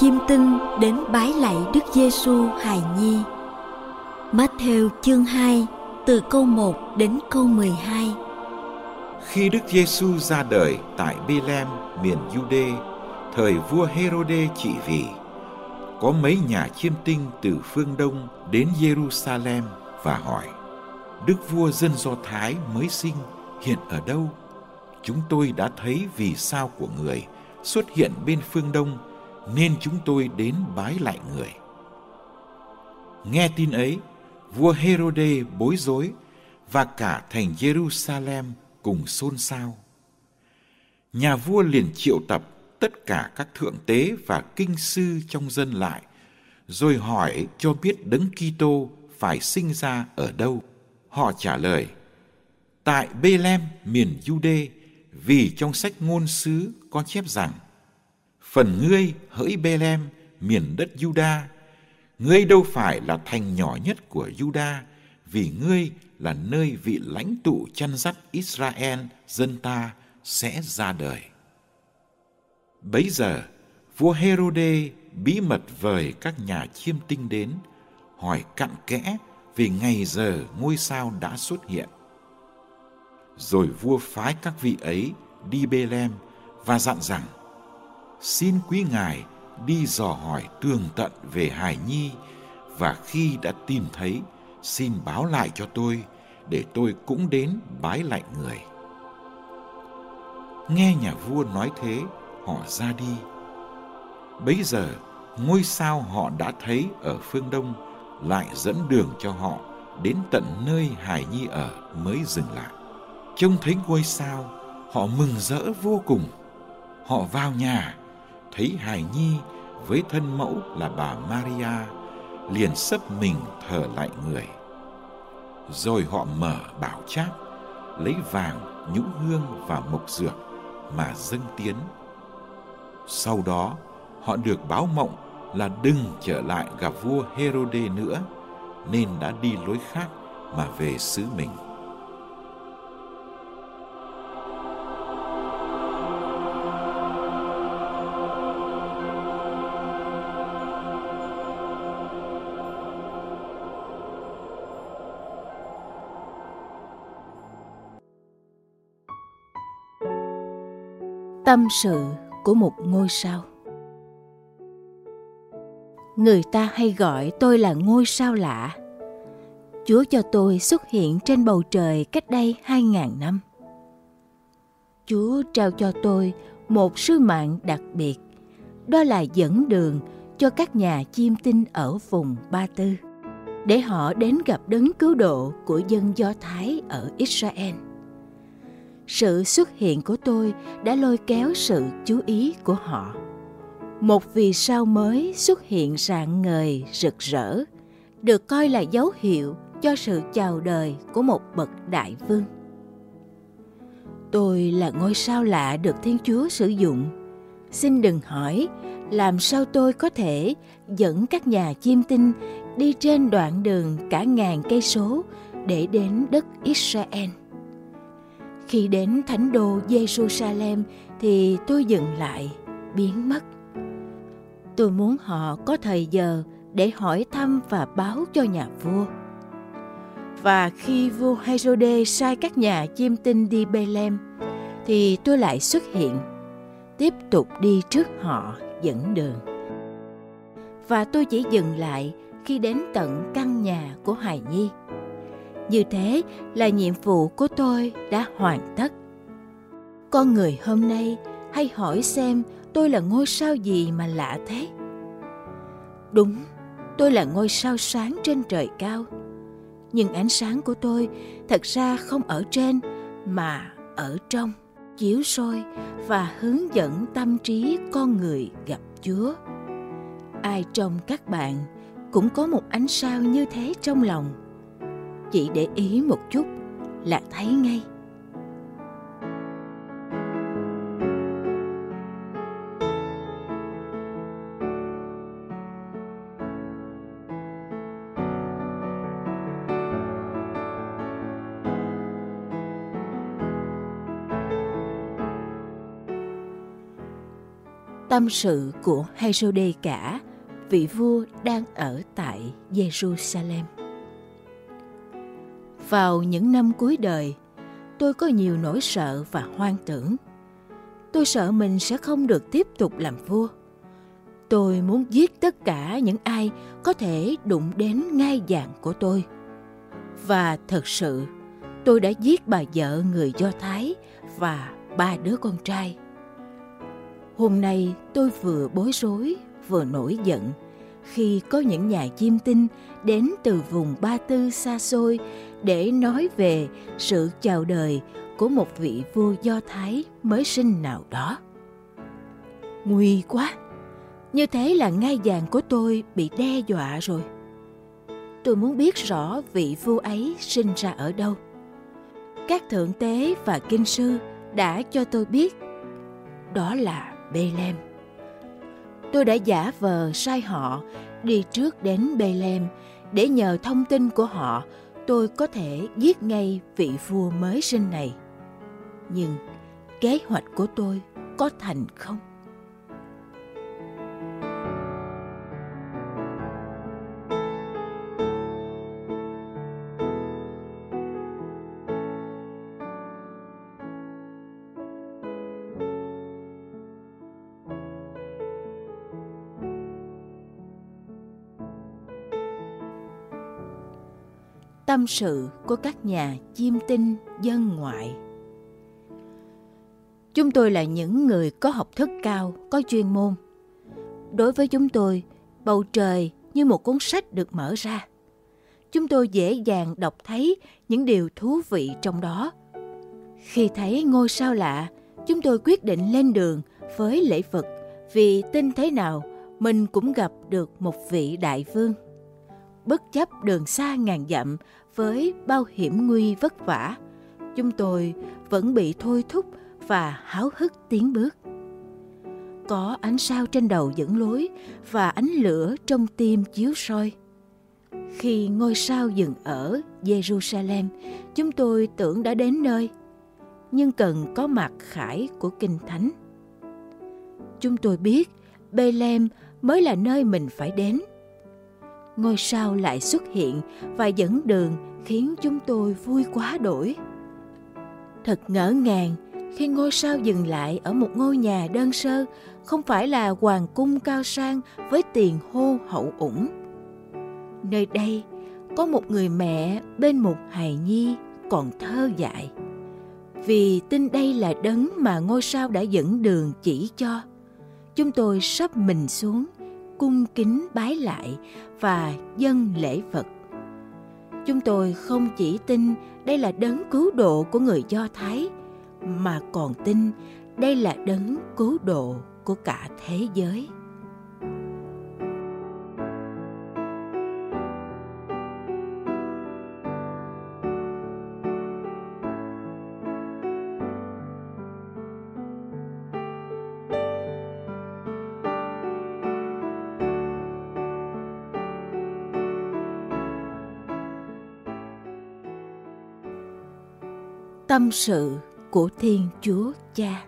chiêm tinh đến bái lạy Đức Giêsu hài nhi. Matthew chương 2 từ câu 1 đến câu 12. Khi Đức Giêsu ra đời tại Bethlehem, miền Jude, thời vua Herode trị vì, có mấy nhà chiêm tinh từ phương Đông đến Jerusalem và hỏi: Đức vua dân Do Thái mới sinh hiện ở đâu? Chúng tôi đã thấy vì sao của người xuất hiện bên phương Đông nên chúng tôi đến bái lại người. Nghe tin ấy, vua Herode bối rối và cả thành Jerusalem cùng xôn xao. Nhà vua liền triệu tập tất cả các thượng tế và kinh sư trong dân lại, rồi hỏi cho biết Đấng Kitô phải sinh ra ở đâu. Họ trả lời: Tại Bethlehem miền Jude, vì trong sách ngôn sứ có chép rằng: Phần ngươi hỡi Bethlehem miền đất Juda, ngươi đâu phải là thành nhỏ nhất của Juda, vì ngươi là nơi vị lãnh tụ chăn dắt Israel dân ta sẽ ra đời. Bấy giờ, vua Herode bí mật vời các nhà chiêm tinh đến, hỏi cặn kẽ vì ngày giờ ngôi sao đã xuất hiện. Rồi vua phái các vị ấy đi Bethlehem và dặn rằng: Xin quý ngài đi dò hỏi tường tận về Hải Nhi và khi đã tìm thấy xin báo lại cho tôi để tôi cũng đến bái lại người. Nghe nhà vua nói thế, họ ra đi. Bấy giờ, ngôi sao họ đã thấy ở phương đông lại dẫn đường cho họ đến tận nơi Hải Nhi ở mới dừng lại. Trông thấy ngôi sao, họ mừng rỡ vô cùng. Họ vào nhà, thấy hài Nhi với thân mẫu là bà Maria, liền sấp mình thờ lại người. Rồi họ mở bảo cháp, lấy vàng, nhũ hương và mộc dược mà dâng tiến. Sau đó, họ được báo mộng là đừng trở lại gặp vua Herode nữa, nên đã đi lối khác mà về xứ mình. Tâm sự của một ngôi sao Người ta hay gọi tôi là ngôi sao lạ. Chúa cho tôi xuất hiện trên bầu trời cách đây hai ngàn năm. Chúa trao cho tôi một sứ mạng đặc biệt, đó là dẫn đường cho các nhà chiêm tinh ở vùng Ba Tư, để họ đến gặp đấng cứu độ của dân Do Thái ở Israel sự xuất hiện của tôi đã lôi kéo sự chú ý của họ. Một vì sao mới xuất hiện rạng ngời, rực rỡ, được coi là dấu hiệu cho sự chào đời của một bậc đại vương. Tôi là ngôi sao lạ được thiên chúa sử dụng. Xin đừng hỏi làm sao tôi có thể dẫn các nhà chiêm tinh đi trên đoạn đường cả ngàn cây số để đến đất Israel. Khi đến thánh đô Jerusalem thì tôi dừng lại, biến mất. Tôi muốn họ có thời giờ để hỏi thăm và báo cho nhà vua. Và khi vua Herode sai các nhà chiêm tinh đi Bethlehem, thì tôi lại xuất hiện, tiếp tục đi trước họ dẫn đường. Và tôi chỉ dừng lại khi đến tận căn nhà của Hài Nhi như thế là nhiệm vụ của tôi đã hoàn tất. Con người hôm nay hay hỏi xem tôi là ngôi sao gì mà lạ thế? Đúng, tôi là ngôi sao sáng trên trời cao. Nhưng ánh sáng của tôi thật ra không ở trên, mà ở trong, chiếu soi và hướng dẫn tâm trí con người gặp chúa. Ai trong các bạn cũng có một ánh sao như thế trong lòng? chỉ để ý một chút là thấy ngay tâm sự của Herodê cả, vị vua đang ở tại Jerusalem. Vào những năm cuối đời, tôi có nhiều nỗi sợ và hoang tưởng. Tôi sợ mình sẽ không được tiếp tục làm vua. Tôi muốn giết tất cả những ai có thể đụng đến ngai vàng của tôi. Và thật sự, tôi đã giết bà vợ người Do Thái và ba đứa con trai. Hôm nay tôi vừa bối rối vừa nổi giận khi có những nhà chiêm tinh đến từ vùng Ba Tư xa xôi để nói về sự chào đời của một vị vua Do Thái mới sinh nào đó. Nguy quá! Như thế là ngai vàng của tôi bị đe dọa rồi. Tôi muốn biết rõ vị vua ấy sinh ra ở đâu. Các thượng tế và kinh sư đã cho tôi biết đó là Bethlehem. Tôi đã giả vờ sai họ, đi trước đến Bethlehem để nhờ thông tin của họ, tôi có thể giết ngay vị vua mới sinh này. Nhưng kế hoạch của tôi có thành không? Tâm sự của các nhà chiêm tinh dân ngoại. Chúng tôi là những người có học thức cao, có chuyên môn. Đối với chúng tôi, bầu trời như một cuốn sách được mở ra. Chúng tôi dễ dàng đọc thấy những điều thú vị trong đó. Khi thấy ngôi sao lạ, chúng tôi quyết định lên đường với lễ Phật vì tin thế nào mình cũng gặp được một vị đại vương bất chấp đường xa ngàn dặm với bao hiểm nguy vất vả, chúng tôi vẫn bị thôi thúc và háo hức tiến bước. Có ánh sao trên đầu dẫn lối và ánh lửa trong tim chiếu soi. Khi ngôi sao dừng ở Jerusalem, chúng tôi tưởng đã đến nơi, nhưng cần có mặt khải của Kinh Thánh. Chúng tôi biết Bethlehem mới là nơi mình phải đến ngôi sao lại xuất hiện và dẫn đường khiến chúng tôi vui quá đổi. Thật ngỡ ngàng khi ngôi sao dừng lại ở một ngôi nhà đơn sơ, không phải là hoàng cung cao sang với tiền hô hậu ủng. Nơi đây có một người mẹ bên một hài nhi còn thơ dại. Vì tin đây là đấng mà ngôi sao đã dẫn đường chỉ cho, chúng tôi sắp mình xuống cung kính bái lại và dâng lễ Phật. Chúng tôi không chỉ tin đây là đấng cứu độ của người Do Thái, mà còn tin đây là đấng cứu độ của cả thế giới. Tâm sự của Thiên Chúa Cha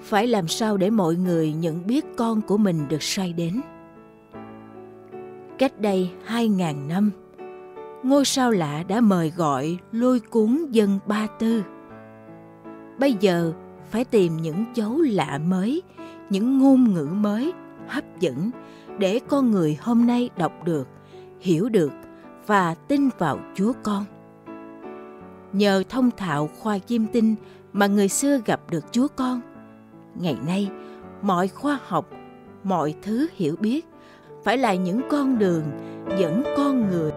Phải làm sao để mọi người nhận biết con của mình được sai đến? Cách đây hai ngàn năm, ngôi sao lạ đã mời gọi lôi cuốn dân Ba Tư. Bây giờ phải tìm những dấu lạ mới, những ngôn ngữ mới, hấp dẫn để con người hôm nay đọc được, hiểu được và tin vào Chúa Con nhờ thông thạo khoa chiêm tinh mà người xưa gặp được Chúa Con. Ngày nay, mọi khoa học, mọi thứ hiểu biết phải là những con đường dẫn con người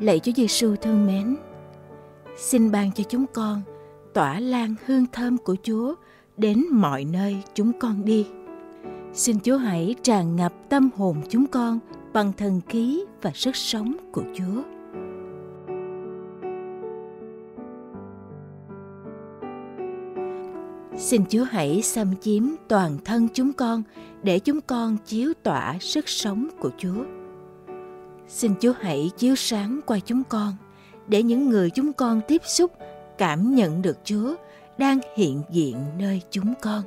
Lạy Chúa Giêsu thương mến, xin ban cho chúng con tỏa lan hương thơm của Chúa đến mọi nơi chúng con đi. Xin Chúa hãy tràn ngập tâm hồn chúng con bằng thần khí và sức sống của Chúa. Xin Chúa hãy xâm chiếm toàn thân chúng con để chúng con chiếu tỏa sức sống của Chúa. Xin Chúa hãy chiếu sáng qua chúng con để những người chúng con tiếp xúc, cảm nhận được Chúa đang hiện diện nơi chúng con.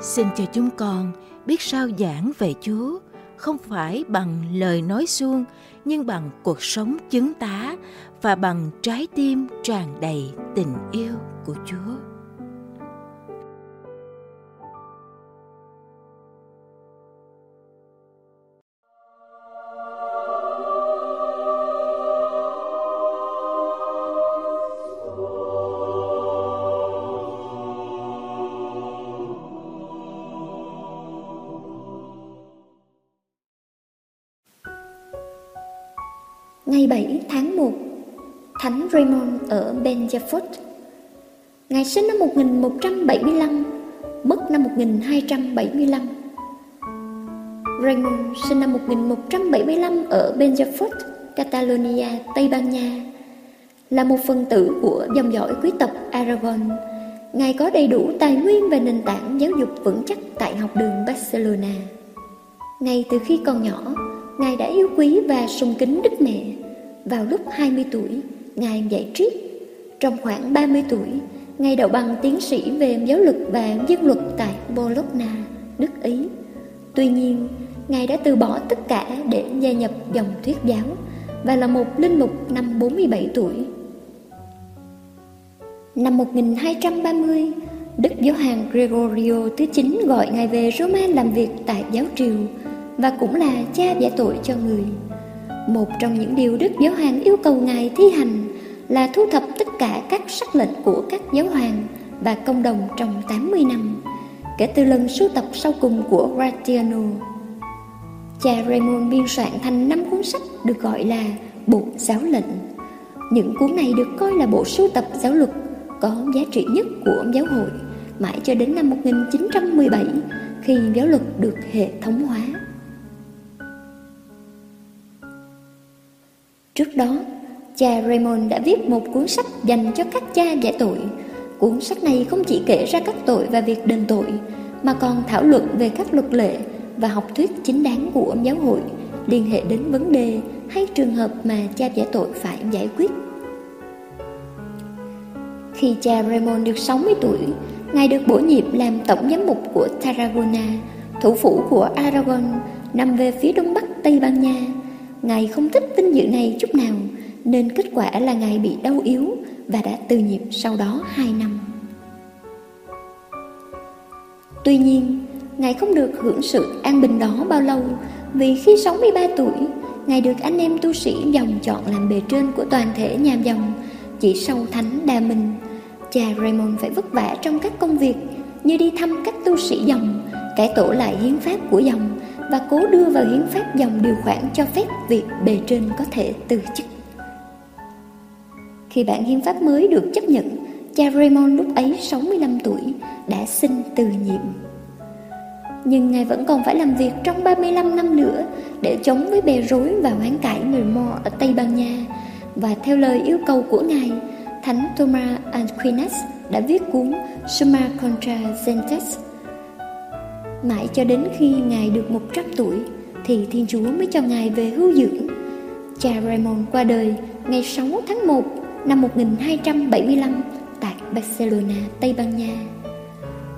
Xin cho chúng con biết sao giảng về Chúa, không phải bằng lời nói suông, nhưng bằng cuộc sống chứng tá và bằng trái tim tràn đầy tình yêu của Chúa. Ngày 7 tháng 1 Thánh Raymond ở Benjafort Ngài sinh năm 1175 Mất năm 1275 Raymond sinh năm 1175 ở Benjafort, Catalonia, Tây Ban Nha Là một phần tử của dòng dõi quý tộc Aragon. Ngài có đầy đủ tài nguyên và nền tảng giáo dục vững chắc tại học đường Barcelona. Ngay từ khi còn nhỏ Ngài đã yêu quý và sùng kính Đức Mẹ. Vào lúc 20 tuổi, Ngài dạy triết. Trong khoảng 30 tuổi, Ngài đậu bằng tiến sĩ về giáo luật và dân luật tại Bologna, nước Ý. Tuy nhiên, Ngài đã từ bỏ tất cả để gia nhập dòng thuyết giáo và là một linh mục năm 47 tuổi. Năm 1230, Đức Giáo hoàng Gregorio thứ 9 gọi Ngài về Roma làm việc tại giáo triều và cũng là cha giải tội cho người. Một trong những điều Đức Giáo Hoàng yêu cầu Ngài thi hành là thu thập tất cả các sắc lệnh của các giáo hoàng và công đồng trong 80 năm, kể từ lần sưu tập sau cùng của Gratiano. Cha Raymond biên soạn thành năm cuốn sách được gọi là Bộ Giáo lệnh. Những cuốn này được coi là bộ sưu tập giáo luật có giá trị nhất của giáo hội mãi cho đến năm 1917 khi giáo luật được hệ thống hóa. Trước đó, cha Raymond đã viết một cuốn sách dành cho các cha giải tội. Cuốn sách này không chỉ kể ra các tội và việc đền tội, mà còn thảo luận về các luật lệ và học thuyết chính đáng của giáo hội liên hệ đến vấn đề hay trường hợp mà cha giải tội phải giải quyết. Khi cha Raymond được 60 tuổi, Ngài được bổ nhiệm làm tổng giám mục của Tarragona, thủ phủ của Aragon, nằm về phía đông bắc Tây Ban Nha. Ngài không thích vinh dự này chút nào, Nên kết quả là Ngài bị đau yếu Và đã từ nhiệm sau đó 2 năm. Tuy nhiên, Ngài không được hưởng sự an bình đó bao lâu, Vì khi 63 tuổi, Ngài được anh em tu sĩ dòng chọn làm bề trên của toàn thể nhà dòng Chỉ sau Thánh Đa Minh. Cha Raymond phải vất vả trong các công việc Như đi thăm các tu sĩ dòng, Cải tổ lại hiến pháp của dòng và cố đưa vào hiến pháp dòng điều khoản cho phép việc bề trên có thể từ chức. Khi bản hiến pháp mới được chấp nhận, cha Raymond lúc ấy 65 tuổi đã xin từ nhiệm. Nhưng ngài vẫn còn phải làm việc trong 35 năm nữa để chống với bè rối và hoán cải người Mo ở Tây Ban Nha. Và theo lời yêu cầu của ngài, Thánh Thomas Aquinas đã viết cuốn Summa Contra Gentes Mãi cho đến khi Ngài được 100 tuổi Thì Thiên Chúa mới cho Ngài về hưu dưỡng Cha Raymond qua đời ngày 6 tháng 1 năm 1275 tại Barcelona, Tây Ban Nha.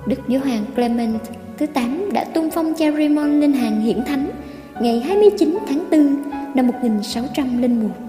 Đức Giáo hoàng Clement thứ 8 đã tôn phong cha Raymond lên hàng hiển thánh ngày 29 tháng 4 năm 1601.